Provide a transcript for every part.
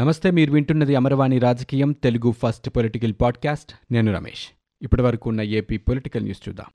నమస్తే మీరు వింటున్నది అమరవాణి రాజకీయం తెలుగు ఫస్ట్ పొలిటికల్ పాడ్కాస్ట్. నేను రమేష్. ఇప్పటి వరకు ఉన్న ఏపీ పొలిటికల్ న్యూస్ చూద్దాం.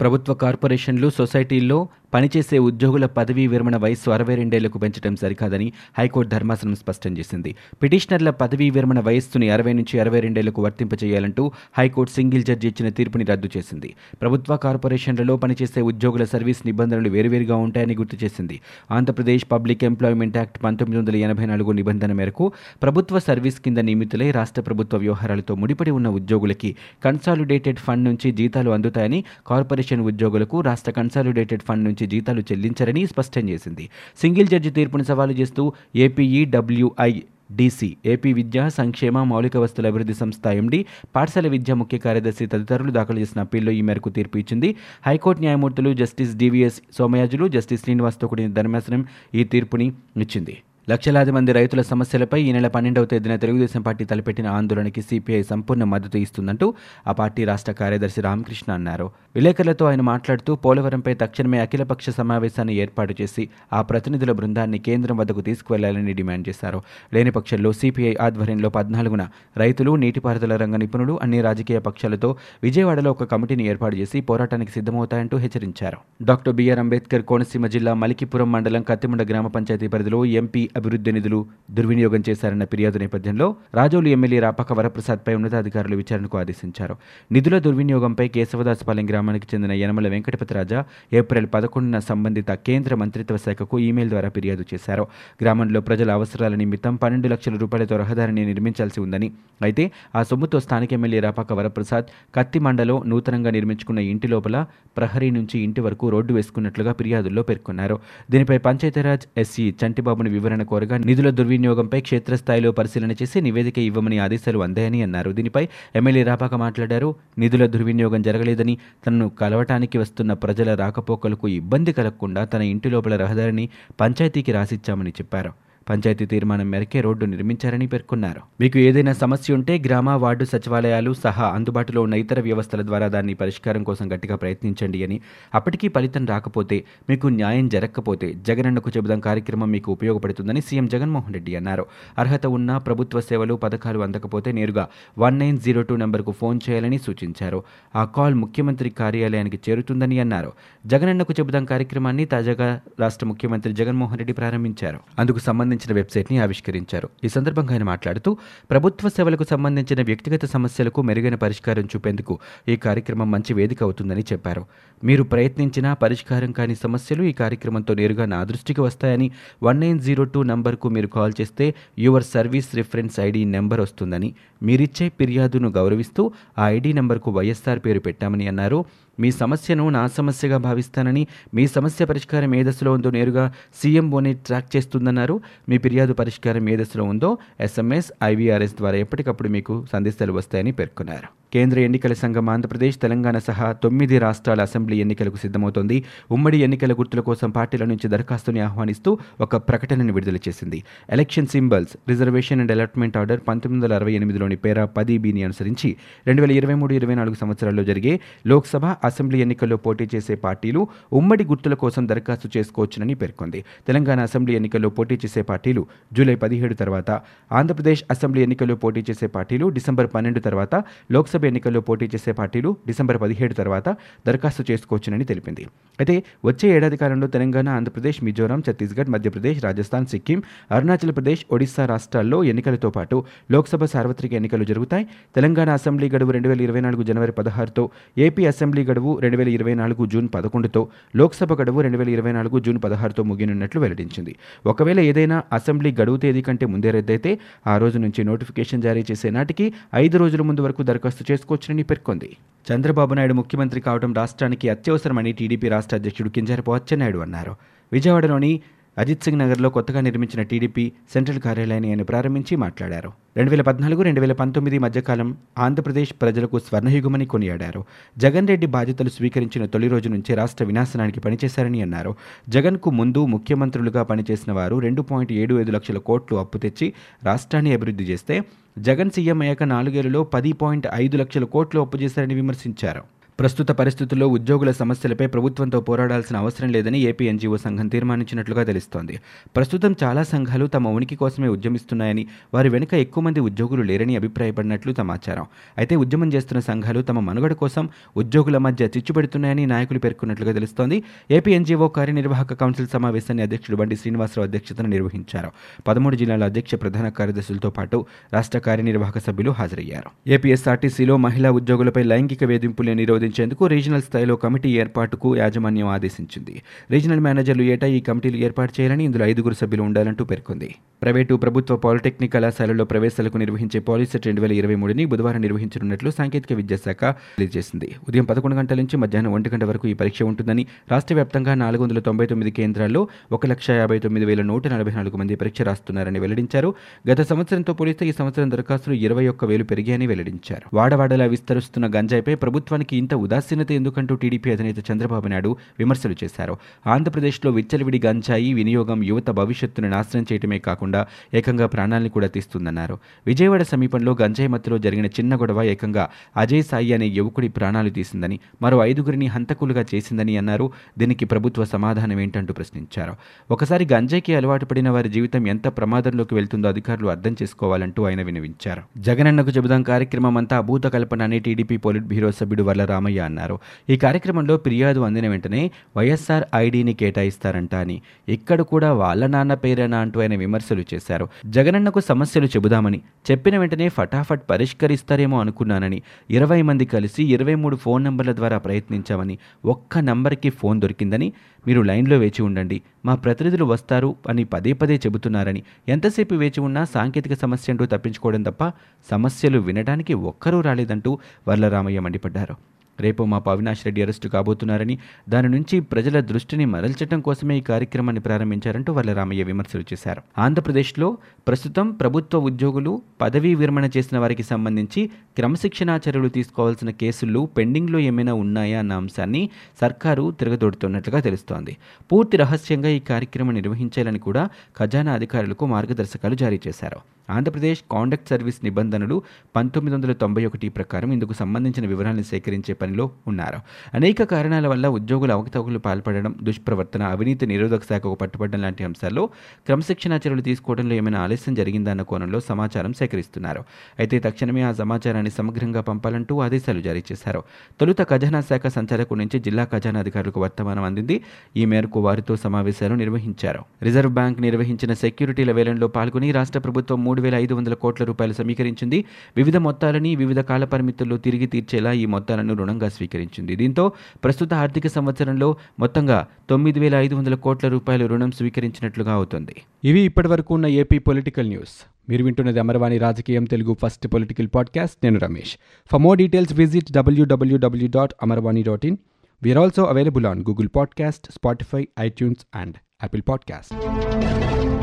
ప్రభుత్వ కార్పొరేషన్లు సొసైటీల్లో పనిచేసే ఉద్యోగుల పదవీ విరమణ వయస్సు అరవై రెండేళ్ళకు పెంచడం సరికాదని హైకోర్టు ధర్మాసనం స్పష్టం చేసింది. పిటిషనర్ల పదవీ విరమణ వయస్సుని అరవై నుంచి అరవై రెండేళ్ళకు వర్తింపజేయాలంటూ హైకోర్టు సింగిల్ జడ్జి ఇచ్చిన తీర్పుని రద్దు చేసింది. ప్రభుత్వ కార్పొరేషన్లలో పనిచేసే ఉద్యోగుల సర్వీస్ నిబంధనలు వేరువేరుగా ఉంటాయని గుర్తు చేసింది. ఆంధ్రప్రదేశ్ పబ్లిక్ ఎంప్లాయ్మెంట్ యాక్ట్ పంతొమ్మిది వందల ఎనభై నాలుగు నిబంధన మేరకు ప్రభుత్వ సర్వీస్ కింద నియమితులై రాష్ట్ర ప్రభుత్వ వ్యవహారాలతో ముడిపడి ఉన్న ఉద్యోగులకి కన్సాలిడేటెడ్ ఫండ్ నుంచి జీతాలు అందుతాయని కార్పొరేషన్ ఉద్యోగులకు రాష్ట్ర కన్సాలిడేటెడ్ ఫండ్ నుంచి జీతాలు చెల్లించరని స్పష్టం చేసింది. సింగిల్ జడ్జి తీర్పును సవాలు చేస్తూ ఏపీఈడబ్ల్యూఐ డీసీ ఏపీ విద్యా సంక్షేమ మౌలిక వస్తుల అభివృద్ధి సంస్థ ఎండీ పాఠశాల విద్యా ముఖ్య కార్యదర్శి తదితరులు దాఖలు చేసిన అప్పీల్లో ఈ మేరకు తీర్పు ఇచ్చింది. హైకోర్టు న్యాయమూర్తులు జస్టిస్ డివిఎస్ సోమయాజులు జస్టిస్ శ్రీనివాస్తో కూడిన ధర్మాసనం ఈ తీర్పుని ఇచ్చింది. లక్షలాది మంది రైతుల సమస్యలపై ఈ నెల పన్నెండవ తేదీన తెలుగుదేశం పార్టీ తలపెట్టిన ఆందోళనకి సిపిఐ సంపూర్ణ మద్దతు ఇస్తుందంటూ ఆ పార్టీ రాష్ట్ర కార్యదర్శి రామకృష్ణ అన్నారు. విలేకరులతో ఆయన మాట్లాడుతూ పోలవరంపై తక్షణమే అఖిలపక్ష సమావేశాన్ని ఏర్పాటు చేసి ఆ ప్రతినిధుల బృందాన్ని కేంద్రం వద్దకు తీసుకువెళ్ళాలని డిమాండ్ చేశారు. లేని పక్షంలో సిపిఐ ఆధ్వర్యంలో పద్నాలుగున రైతులు నీటిపారుదల రంగ నిపుణులు అన్ని రాజకీయ పక్షాలతో విజయవాడలో ఒక కమిటీని ఏర్పాటు చేసి పోరాటానికి సిద్ధమవుతాయంటూ హెచ్చరించారు. డాక్టర్ బిఆర్ అంబేద్కర్ కోనసీమ జిల్లా మలికిపురం మండలం కత్తిమండ గ్రామ పంచాయతీ పరిధిలో ఎంపీ అభివృద్ధి నిధులు దుర్వినియోగం చేశారన్న ఫిర్యాదు నేపథ్యంలో రాజోలు ఎమ్మెల్యే రాపక వరప్రసాద్పై ఉన్నతాధికారులు విచారణకు ఆదేశించారు. నిధుల దుర్వినియోగంపై కేశవదాసుపాలెం గ్రామానికి చెందిన యనమల వెంకటపతిరాజా ఏప్రిల్ పదకొండున సంబంధిత కేంద్ర మంత్రిత్వ శాఖకు ఈమెయిల్ ద్వారా ఫిర్యాదు చేశారు. గ్రామంలో ప్రజల అవసరాల నిమిత్తం పన్నెండు లక్షల రూపాయలతో రహదారిని నిర్మించాల్సి ఉందని అయితే ఆ సొమ్ముతో స్థానిక ఎమ్మెల్యే రాపాక వరప్రసాద్ కత్తి మండలో నూతనంగా నిర్మించుకున్న ఇంటి లోపల ప్రహరీ నుంచి ఇంటి వరకు రోడ్డు వేసుకున్నట్లుగా ఫిర్యాదుల్లో పేర్కొన్నారు. దీనిపై పంచాయతీరాజ్ ఎస్సీ చంటిబాబుని వివరణ కోరగా నిధుల దుర్వినియోగంపై క్షేత్రస్థాయిలో పరిశీలన చేసి నివేదిక ఇవ్వమని ఆదేశాలు అందాయని అన్నారు. దీనిపై ఎమ్మెల్యే రాపాక మాట్లాడారు. నిధుల దుర్వినియోగం జరగలేదని తనను కలవటానికి వస్తున్న ప్రజల రాకపోకలకు ఇబ్బంది కలగకుండా తన ఇంటి లోపల రహదారిని పంచాయతీకి రాసిచ్చామని చెప్పారు. పంచాయతీ తీర్మానం మేరకే రోడ్డు నిర్మించారని పేర్కొన్నారు. మీకు ఏదైనా సమస్య ఉంటే గ్రామ వార్డు సచివాలయాలు సహా అందుబాటులో ఉన్న ఇతర వ్యవస్థల ద్వారా దాన్ని పరిష్కారం కోసం గట్టిగా ప్రయత్నించండి అని అప్పటికీ ఫలితం రాకపోతే మీకు న్యాయం జరగకపోతే జగనన్నకు చెబుదాం కార్యక్రమం మీకు ఉపయోగపడుతుందని సీఎం జగన్మోహన్ రెడ్డి అన్నారు. అర్హత ఉన్న ప్రభుత్వ సేవలు పథకాలు అందకపోతే నేరుగా వన్ నైన్ జీరో టూ నెంబర్కు ఫోన్ చేయాలని సూచించారు. ఆ కాల్ ముఖ్యమంత్రి కార్యాలయానికి చేరుతుందని అన్నారు. జగనన్నకు చెబుదాం కార్యక్రమాన్ని తాజాగా రాష్ట్ర ముఖ్యమంత్రి జగన్మోహన్ రెడ్డి ప్రారంభించారు. అందుకు సంబంధించి సంబంధించిన వెబ్సైట్ని ఆవిష్కరించారు. ఈ సందర్భంగా ఆయన మాట్లాడుతూ ప్రభుత్వ సేవలకు సంబంధించిన వ్యక్తిగత సమస్యలకు మెరుగైన పరిష్కారం చూపేందుకు ఈ కార్యక్రమం మంచి వేదిక అవుతుందని చెప్పారు. మీరు ప్రయత్నించిన పరిష్కారం కాని సమస్యలు ఈ కార్యక్రమంతో నేరుగా నా దృష్టికి వస్తాయని వన్ నైన్ జీరో టూ నంబర్కు మీరు కాల్ చేస్తే your service reference ID number వస్తుందని మీరిచ్చే ఫిర్యాదును గౌరవిస్తూ ఆ ఐడి నెంబర్కు వైఎస్ఆర్ పేరు పెట్టామని అన్నారు. మీ సమస్యను నా సమస్యగా భావిస్తానని మీ సమస్య పరిష్కారం ఏ దశలో ఉందో నేరుగా సీఎం ట్రాక్ చేస్తుందన్నారు. మీ ఫిర్యాదు పరిష్కారం ఏ దశలో ఉందో ఎస్ఎంఎస్ ఐవీఆర్ఎస్ ద్వారా ఎప్పటికప్పుడు మీకు సందేశాలు వస్తాయని పేర్కొన్నారు. కేంద్ర ఎన్నికల సంఘం ఆంధ్రప్రదేశ్ తెలంగాణ సహా తొమ్మిది రాష్ట్రాల అసెంబ్లీ ఎన్నికలకు సిద్ధమవుతోంది. ఉమ్మడి ఎన్నికల గుర్తుల కోసం పార్టీల నుంచి దరఖాస్తుని ఆహ్వానిస్తూ ఒక ప్రకటనను విడుదల చేసింది. Election symbols reservation and allotment order పంతొమ్మిది వందల అరవై ఎనిమిదిలోని పేరా పది బిని అనుసరించి రెండు వేల ఇరవై మూడు ఇరవై నాలుగు సంవత్సరాల్లో జరిగే లోక్సభ అసెంబ్లీ ఎన్నికల్లో పోటీ చేసే పార్టీలు ఉమ్మడి గుర్తుల కోసం దరఖాస్తు చేసుకోవచ్చునని పేర్కొంది. తెలంగాణ అసెంబ్లీ ఎన్నికల్లో పోటీ చేసే పార్టీలు జూలై పదిహేడు తర్వాత ఆంధ్రప్రదేశ్ అసెంబ్లీ ఎన్నికల్లో పోటీ చేసే పార్టీలు డిసెంబర్ పన్నెండు తర్వాత లోక్సభ ఎన్నికల్లో పోటీ చేసే పార్టీలు డిసెంబర్ పదిహేడు తర్వాత దరఖాస్తు చేసుకోవచ్చునని తెలిపింది. అయితే వచ్చే ఏడాది కాలంలో తెలంగాణ ఆంధ్రప్రదేశ్ మిజోరాం ఛత్తీస్గఢ్ మధ్యప్రదేశ్ రాజస్థాన్ సిక్కిం అరుణాచల్ ప్రదేశ్ ఒడిశా రాష్ట్రాల్లో ఎన్నికలతో పాటు లోక్సభ సార్వత్రిక ఎన్నికలు జరుగుతాయి. తెలంగాణ అసెంబ్లీ గడువు రెండు వేల ఇరవై నాలుగు జనవరి పదహారుతో ఏపీ అసెంబ్లీ గడువు రెండు వేల ఇరవై నాలుగు జూన్ పదకొండుతో లోక్సభ గడువు రెండు వేల ఇరవై నాలుగు జూన్ పదహారుతో ముగినున్నట్లు వెల్లడించింది. ఒకవేళ ఏదైనా అసెంబ్లీ గడువు తేదీ కంటే ముందే రద్దయితే ఆ రోజు నుంచి నోటిఫికేషన్ జారీ చేసే నాటికి ఐదు రోజుల ముందు వరకు దరఖాస్తు చేసుకోవచ్చునని పేర్కొంది. చంద్రబాబు నాయుడు ముఖ్యమంత్రి కావడం రాష్ట్రానికి అత్యవసరమని టీడీపీ రాష్ట్ర అధ్యక్షుడు కింజారపు అచ్చెన్నాయుడు అన్నారు. విజయవాడలోని అజిత్ సింగ్ నగర్లో కొత్తగా నిర్మించిన టీడీపీ సెంట్రల్ కార్యాలయాన్ని ఆయన ప్రారంభించి మాట్లాడారు. రెండు వేల పద్నాలుగు రెండు వేల పంతొమ్మిది మధ్యకాలం ఆంధ్రప్రదేశ్ ప్రజలకు స్వర్ణయుగమని కొనియాడారు. జగన్ రెడ్డి బాధ్యతలు స్వీకరించిన తొలి రోజు నుంచే రాష్ట్ర వినాశనానికి పనిచేశారని అన్నారు. జగన్కు ముందు ముఖ్యమంత్రులుగా పనిచేసిన వారు రెండు పాయింట్ ఏడు ఐదు లక్షల కోట్లు అప్పు తెచ్చి రాష్ట్రాన్ని అభివృద్ధి చేస్తే జగన్ సీఎం అయ్యాక నాలుగేళ్ళలో పది పాయింట్ ఐదు లక్షల కోట్లు అప్పు చేశారని విమర్శించారు. ప్రస్తుత పరిస్థితుల్లో ఉద్యోగుల సమస్యలపై ప్రభుత్వంతో పోరాడాల్సిన అవసరం లేదని ఏపీ ఎన్జీఓ సంఘం తీర్మానించినట్లుగా తెలుస్తోంది. ప్రస్తుతం చాలా సంఘాలు తమ ఉనికి కోసమే ఉద్యమిస్తున్నాయని వారి వెనుక ఎక్కువ మంది ఉద్యోగులు లేరని అభిప్రాయపడినట్లు సమాచారం. అయితే ఉద్యమం చేస్తున్న సంఘాలు తమ మనుగడ కోసం ఉద్యోగుల మధ్య చిచ్చుపెడుతున్నాయని నాయకులు పేర్కొన్నట్లుగా తెలుస్తోంది. ఏపీ ఎన్జీఓ కార్యనిర్వాహక కౌన్సిల్ సమావేశాన్ని అధ్యక్షుడు బండి శ్రీనివాసరావు అధ్యక్షతన నిర్వహించారు. పదమూడు జిల్లాల అధ్యక్ష ప్రధాన కార్యదర్శులతో పాటు రాష్ట్ర కార్యనిర్వాహక సభ్యులు హాజరయ్యారు. ఏపీఎస్ఆర్టీసీలో మహిళా ఉద్యోగులపై లైంగిక వేధింపులు పరిశీలించేందుకు రీజనల్ స్థాయిలో కమిటీ ఏర్పాటుకు యాజమాన్యం ఆదేశించింది. రీజనల్ మేనేజర్లు ఏటా ఈ కమిటీలు ఏర్పాటు చేయాలని ఇందులో ఐదుగురు సభ్యులు ఉండాలంటూ పేర్కొంది. ప్రైవేటు ప్రభుత్వ పాలిటెక్నిక్ కళాశాలలో ప్రవేశాలకు నిర్వహించే పాలిసెట్ రెండు వేల ఇరవై మూడుని బుధవారం నిర్వహించనున్నట్లు సాంకేతిక విద్యాశాఖ తెలియజేసింది. ఉదయం పదకొండు గంటల నుంచి మధ్యాహ్నం ఒంటి గంట వరకు ఈ పరీక్ష ఉంటుందని రాష్ట్ర వ్యాప్తంగా నాలుగు వందల తొంభై తొమ్మిది కేంద్రాల్లో ఒక లక్ష యాభై తొమ్మిది వేల నూట నలభై నాలుగు మంది పరీక్ష రాస్తున్నారని వెల్లడించారు. గత సంవత్సరంతో పోలిస్తే ఈ సంవత్సరం దరఖాస్తులు ఇరవై ఒక్క వేలు పెరిగాయని వెల్లడించారు. వాడవాడలా విస్తరిస్తున్న గంజాయిపై ప్రభుత్వానికి ఇంత ఉదాసీనత ఎందుకంటూ టీడీపీ అధినేత చంద్రబాబు నాయుడు విమర్శలు చేశారు. ఆంధ్రప్రదేశ్లో విచ్చలవిడి గంజాయి వినియోగం యువత భవిష్యత్తును నాశనం చేయటమే కాకుండా ఏకంగా ప్రాణాల్ని కూడా తీస్తుందన్నారు. విజయవాడ సమీపంలో గంజాయి మత్తులో జరిగిన చిన్న గొడవ ఏకంగా అజయ్ సాయి అనే యువకుడి ప్రాణాలు తీసిందని మరో ఐదుగురిని హంతకులుగా చేసిందని అన్నారు. దీనికి ప్రభుత్వ సమాధానం ఏంటంటూ ప్రశ్నించారు. ఒకసారి గంజాయికి అలవాటు పడిన వారి జీవితం ఎంత ప్రమాదంలోకి వెళ్తుందో అధికారులు అర్థం చేసుకోవాలంటూ ఆయన వినవించారు. జగనన్నకు చెబుదాం కార్యక్రమం అంతా అభూత కల్పన అని టీడీపీ పోలిట్ బ్యూరో సభ్యుడు వల్ల రామయ్య అన్నారు. ఈ కార్యక్రమంలో ఫిర్యాదు అందిన వెంటనే వైఎస్ఆర్ ఐడిని కేటాయిస్తారంట అని. ఇక్కడ కూడా వాళ్ళ నాన్న పేరేనా అంటూ ఆయన విమర్శలు చేశారు. జగనన్నకు సమస్యలు చెబుదామని చెప్పిన వెంటనే ఫటాఫట్ పరిష్కరిస్తారేమో అనుకున్నానని. ఇరవై మంది కలిసి ఇరవై మూడు ఫోన్ నంబర్ల ద్వారా ప్రయత్నించామని ఒక్క నంబర్కి ఫోన్ దొరికిందని మీరు లైన్లో వేచి ఉండండి. మా ప్రతినిధులు వస్తారు అని పదే పదే చెబుతున్నారని. ఎంతసేపు వేచి ఉన్నా సాంకేతిక సమస్య అంటూ తప్పించుకోవడం తప్ప సమస్యలు వినడానికి ఒక్కరూ రాలేదంటూ వర్లరామయ్య మండిపడ్డారు. రేపు మా అవినాష్ రెడ్డి అరెస్టు కాబోతున్నారని దాని నుంచి ప్రజల దృష్టిని మరల్చడం కోసమే ఈ కార్యక్రమాన్ని ప్రారంభించారంటూ వల్లరామయ్య విమర్శలు చేశారు. ఆంధ్రప్రదేశ్లో ప్రస్తుతం ప్రభుత్వ ఉద్యోగులు పదవీ విరమణ చేసిన వారికి సంబంధించి క్రమశిక్షణా చర్యలు తీసుకోవాల్సిన కేసులు పెండింగ్లో ఏమైనా ఉన్నాయా అన్న అంశాన్ని సర్కారు తిరగదోడుతున్నట్లుగా తెలుస్తోంది. పూర్తి రహస్యంగా ఈ కార్యక్రమం నిర్వహించాలని కూడా ఖజానా అధికారులకు మార్గదర్శకాలు జారీ చేశారు. ఆంధ్రప్రదేశ్ కాండక్ట్ సర్వీస్ నిబంధనలు పంతొమ్మిది వందల తొంభై ఒకటి ప్రకారం ఇందుకు సంబంధించిన వివరాలను సేకరించే పనిలో ఉన్నారు. అనేక కారణాల వల్ల ఉద్యోగులు అవకతవకలు పాల్పడడం దుష్ప్రవర్తన అవినీతి నిరోధక శాఖకు పట్టుబడడం లాంటి అంశాల్లో క్రమశిక్షణా చర్యలు తీసుకోవడంలో ఏమైనా ఆలస్యం జరిగిందన్న కోణంలో సమాచారం సేకరిస్తున్నారు. అయితే తక్షణమే ఆ సమాచారాన్ని సమగ్రంగా పంపాలంటూ ఆదేశాలు జారీ చేశారు. తొలుత ఖజానా శాఖ సంచాలకు నుంచి జిల్లా ఖజానా అధికారులకు వర్తమానం అందింది. ఈ మేరకు వారితో సమావేశాలు నిర్వహించారు. రిజర్వ్ బ్యాంక్ నిర్వహించిన సెక్యూరిటీల వేలంలో పాల్గొని రాష్ట్ర ప్రభుత్వం మూడు మూడు వేల ఐదు వందల కోట్ల రూపాయలు సమీకరించింది. వివిధ మొత్తాలని వివిధ కాల పరిమితుల్లో తిరిగి తీర్చేలా ఈ మొత్తాలను రుణంగా స్వీకరించింది. దీంతో ప్రస్తుత ఆర్థిక సంవత్సరంలో మొత్తంగా తొమ్మిది వేల ఐదు వందల కోట్ల రూపాయలు రుణం స్వీకరించినట్లుగా అవుతుంది. ఇవి ఇప్పటివరకు ఉన్న ఏపీ పొలిటికల్ న్యూస్. మీరు వింటున్నది అమరవాణి రాజకీయం తెలుగు ఫస్ట్ పొలిటికల్ పాడ్కాస్ట్. నేను Ramesh. For more details visit W W W dot Amarvani dot in we're also available on Google podcast Spotify iTunes and Apple podcast